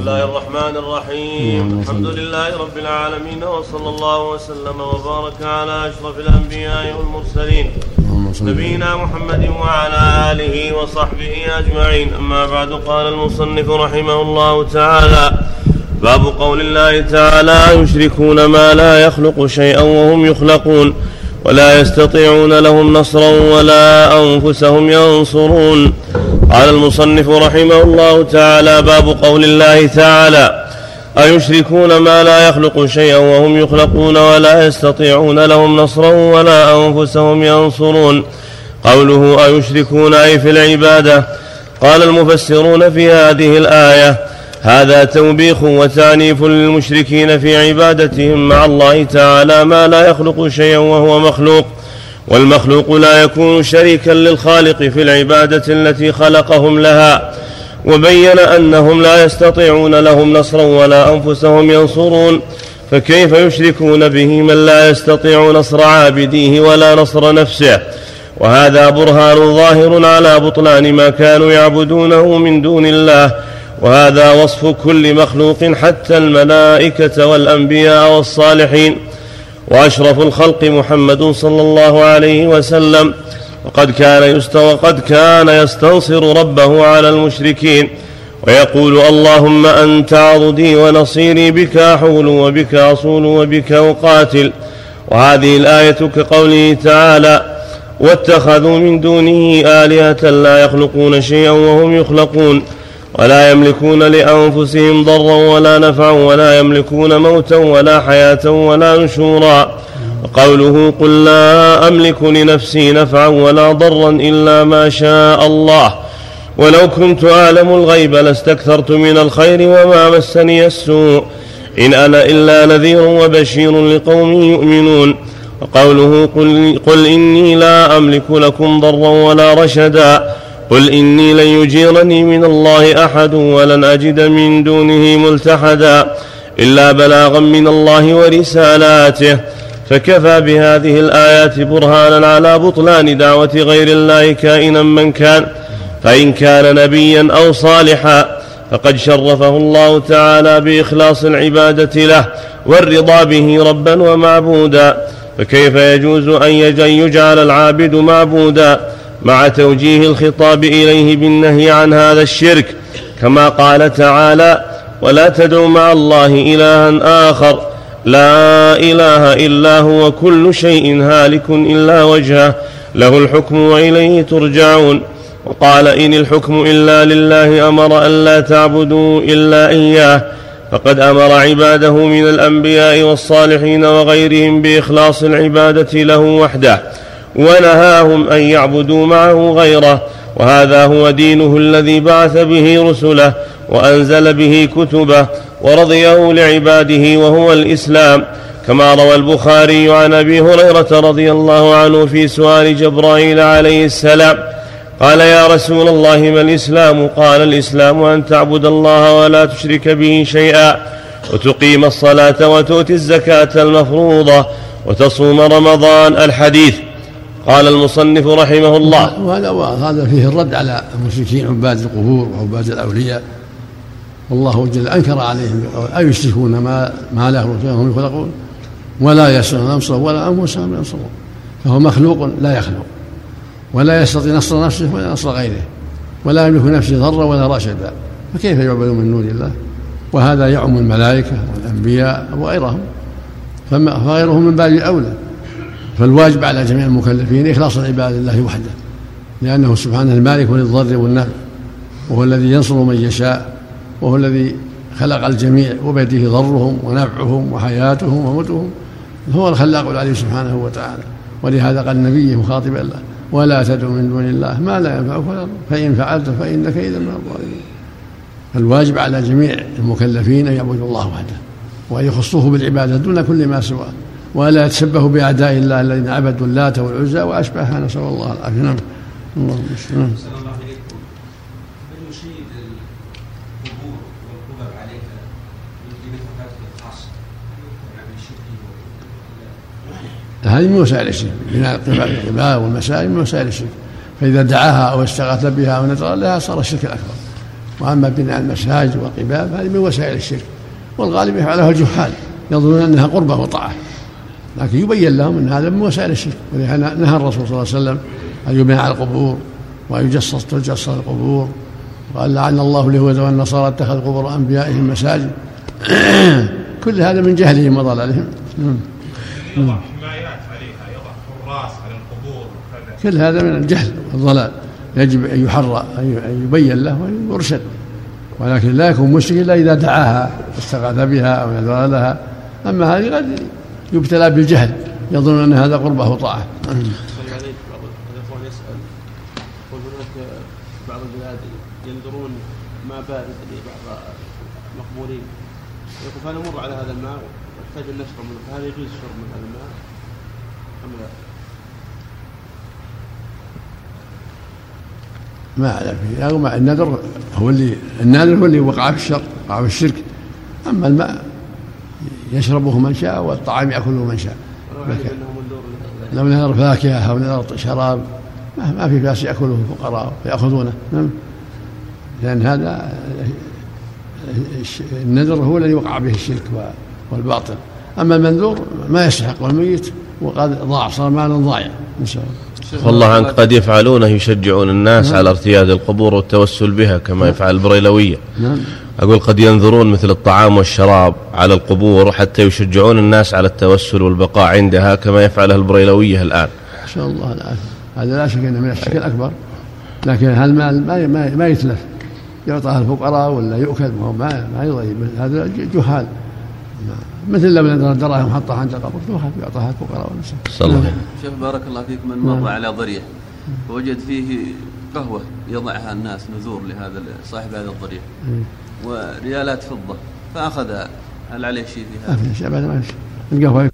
الله الرحمن الرحيم. الحمد لله رب العالمين وصلى الله وسلم وبارك على أشرف الأنبياء والمرسلين. نبينا محمد وعلى آله وصحبه أجمعين. أما بعد قال المصنف رحمه الله تعالى باب قول الله تعالى يشركون ما لا يخلق شيئا وهم يخلقون ولا يستطيعون لهم نصرا ولا أنفسهم ينصرون. قال المصنف رحمه الله تعالى باب قول الله تعالى أيشركون ما لا يخلق شيئا وهم يخلقون ولا يستطيعون لهم نصرا ولا أنفسهم ينصرون؟ قوله أيشركون أي في العبادة؟ قال المفسرون في هذه الآية هذا توبيخ وتعنيف للمشركين في عبادتهم مع الله تعالى ما لا يخلق شيئا وهو مخلوق. والمخلوق لا يكون شريكا للخالق في العبادة التي خلقهم لها وبين أنهم لا يستطيعون لهم نصرا ولا أنفسهم ينصرون فكيف يشركون به من لا يستطيع نصر عابديه ولا نصر نفسه؟ وهذا برهان ظاهر على بطلان ما كانوا يعبدونه من دون الله وهذا وصف كل مخلوق حتى الملائكة والأنبياء والصالحين. وأشرف الخلق محمد صلى الله عليه وسلم. وقد كان وقد كان يستنصر ربه على المشركين. ويقول اللهم انت عضدي ونصيري بك احول وبك أصول وبك أقاتل. وهذه الآية كقوله تعالى واتخذوا من دونه آلهة لا يخلقون شيئا وهم يخلقون. ولا يملكون لأنفسهم ضرا ولا نفعا ولا يملكون موتا ولا حياة ولا نشورا. وقوله قل لا أملك لنفسي نفعا ولا ضرا إلا ما شاء الله. ولو كنت أعلم الغيب لاستكثرت من الخير وما مسني السوء. إن أنا إلا نذير وبشير لقوم يؤمنون. وقوله قل, قل إني لا أملك لكم ضرا ولا رشدا. قل إني لن يجيرني من الله أحد ولن أجد من دونه ملتحدا إلا بلاغا من الله ورسالاته. فكفى بهذه الآيات برهانا على بطلان دعوة غير الله كائنا من كان فإن كان نبيا أو صالحا فقد شرفه الله تعالى بإخلاص العبادة له والرضا به ربا ومعبودا. فكيف يجوز أن يجعل العابد معبودا؟ مع توجيه الخطاب إليه بالنهي عن هذا الشرك كما قال تعالى ولا تدع مع الله إلها آخر لا إله إلا هو كل شيء هالك إلا وجهه له الحكم وإليه ترجعون. وقال إن الحكم إلا لله أمر أن لا تعبدوا إلا إياه فقد أمر عباده من الأنبياء والصالحين وغيرهم بإخلاص العبادة له وحده. ونهاهم أن يعبدوا معه غيره. وهذا هو دينه الذي بعث به رسله وأنزل به كتبه ورضيه لعباده وهو الإسلام. كما روى البخاري عن أبي هريرة رضي الله عنه في سؤال جبرائيل عليه السلام. قال يا رسول الله ما الإسلام؟ قال الإسلام أن تعبد الله ولا تشرك به شيئا. وتقيم الصلاة وتؤتي الزكاة المفروضة وتصوم رمضان. الحديث قال المصنف رحمه الله. وهذا هذا فيه الرد على المشركين عباد القبور وعباد الأولياء. والله جل أنكر عليهم أيشركون ما ما لا هم يخلقون؟ ولا يسرون نصرا ولا أنفسهم ينصرون فهو مخلوق لا يخلق. ولا يستطيع نصر نفسه ولا نصر غيره. ولا يملك نفسه ضرا ولا رشدا فكيف يعبد من دون الله؟ وهذا يعم الملائكة والأنبياء وغيرهم. فغيرهم من باب أولى. فالواجب على جميع المكلفين إخلاص العبادة لله وحده لأنه سبحانه المالك للضر والنفع وهو الذي ينصر من يشاء وهو الذي خلق الجميع وبيده ضرهم ونفعهم وحياتهم وموتهم هو الخلاق العليم سبحانه وتعالى. ولهذا قال النبي مخاطبا له ولا تدع من دون الله ما لا ينفعك ولا فإن فعلت فإنك إذا من الظالمين. فالواجب على جميع المكلفين أن يعبدوا الله وحده وأن يخصوه بالعبادة دون كل ما سواه. ولا يتشبهوا بأعداء الله الذين عبدوا اللات والعزى وأشبهها نسأل الله العافية. نعم. اللهم نعم هذه من وسائل الشرك. بناء القباب والمسائل من وسائل الشرك. فإذا دعاها أو استغاث بها أو نذر لها صار الشرك الأكبر. وأما بناء المساجد والقباب هذه من وسائل الشرك. والغالب يفعلها الجهال يظنون أنها قربة وطاعة. لكن يبين لهم أن هذا من وسائل الشرك. ولهذا نهى الرسول صلى الله عليه وسلم أن يبنى على القبور وأن يجصص تجصص القبور. قال لعن الله اليهود والنصارى اتخذوا قبور أنبيائهم مساجد. كل هذا من جهلهم وضلالهم. يضع حمايات عليها يضع حراس على القبور كل هذا من الجهل والضلال. يجب أن يحرى أن يبين له ويرشد. ولكن لا يكون مشرك إلا إذا دعاها واستغاث بها أو نذر لها أما هذه قد يبتلى بالجهل يظن أن هذا قربه وطاعة بعض البلاد ينذرون ماء بارد لبعض المقبورين يقول فانا أمر على هذا الماء واحتاج ان نشرب منه فهل يجوز الشرب من هذا الماء ام لا؟ ما على فيه النذر هو اللي النذر هو اللي وقع في الشر وقع في الشرك أما الماء يشربه من شاء والطعام يأكله من شاء. لو نذر فاكهه أو نذر شراب ما في باس يأكله الفقراء وياخذونه نعم. لأن هذا النذر هو الذي وقع به الشرك والباطل. أما المنذور ما يستحق الميت وقد ضاع صار مالا ضايع نسأل الله. والله عنك قد يفعلونه يشجعون الناس نعم. على ارتياد القبور والتوسل بها كما نعم. يفعل البريلوية نعم. أقول قد ينذرون مثل الطعام والشراب على القبور حتى يشجعون الناس على التوسل والبقاء عندها كما يفعلها البريلوية الآن. ان شاء الله العافيه هذا لا شك أنه من الشرك الأكبر لكن هالمال ما ما, ما يتلف يعطى الفقراء ولا يؤكل ما ما يضيب هذا جهال مثل لو نذر دراهم حطها عند القبر يعطاها الفقراء والنساء. صلى الله عليه شيخ بارك الله فيك من مر. على ضريح ووجد فيه قهوة يضعها الناس نذور لهذا صاحب هذا الضريح وريالات فضة فأخذها هل عليه شيء في هذا؟ ما في شيء ما في القهوة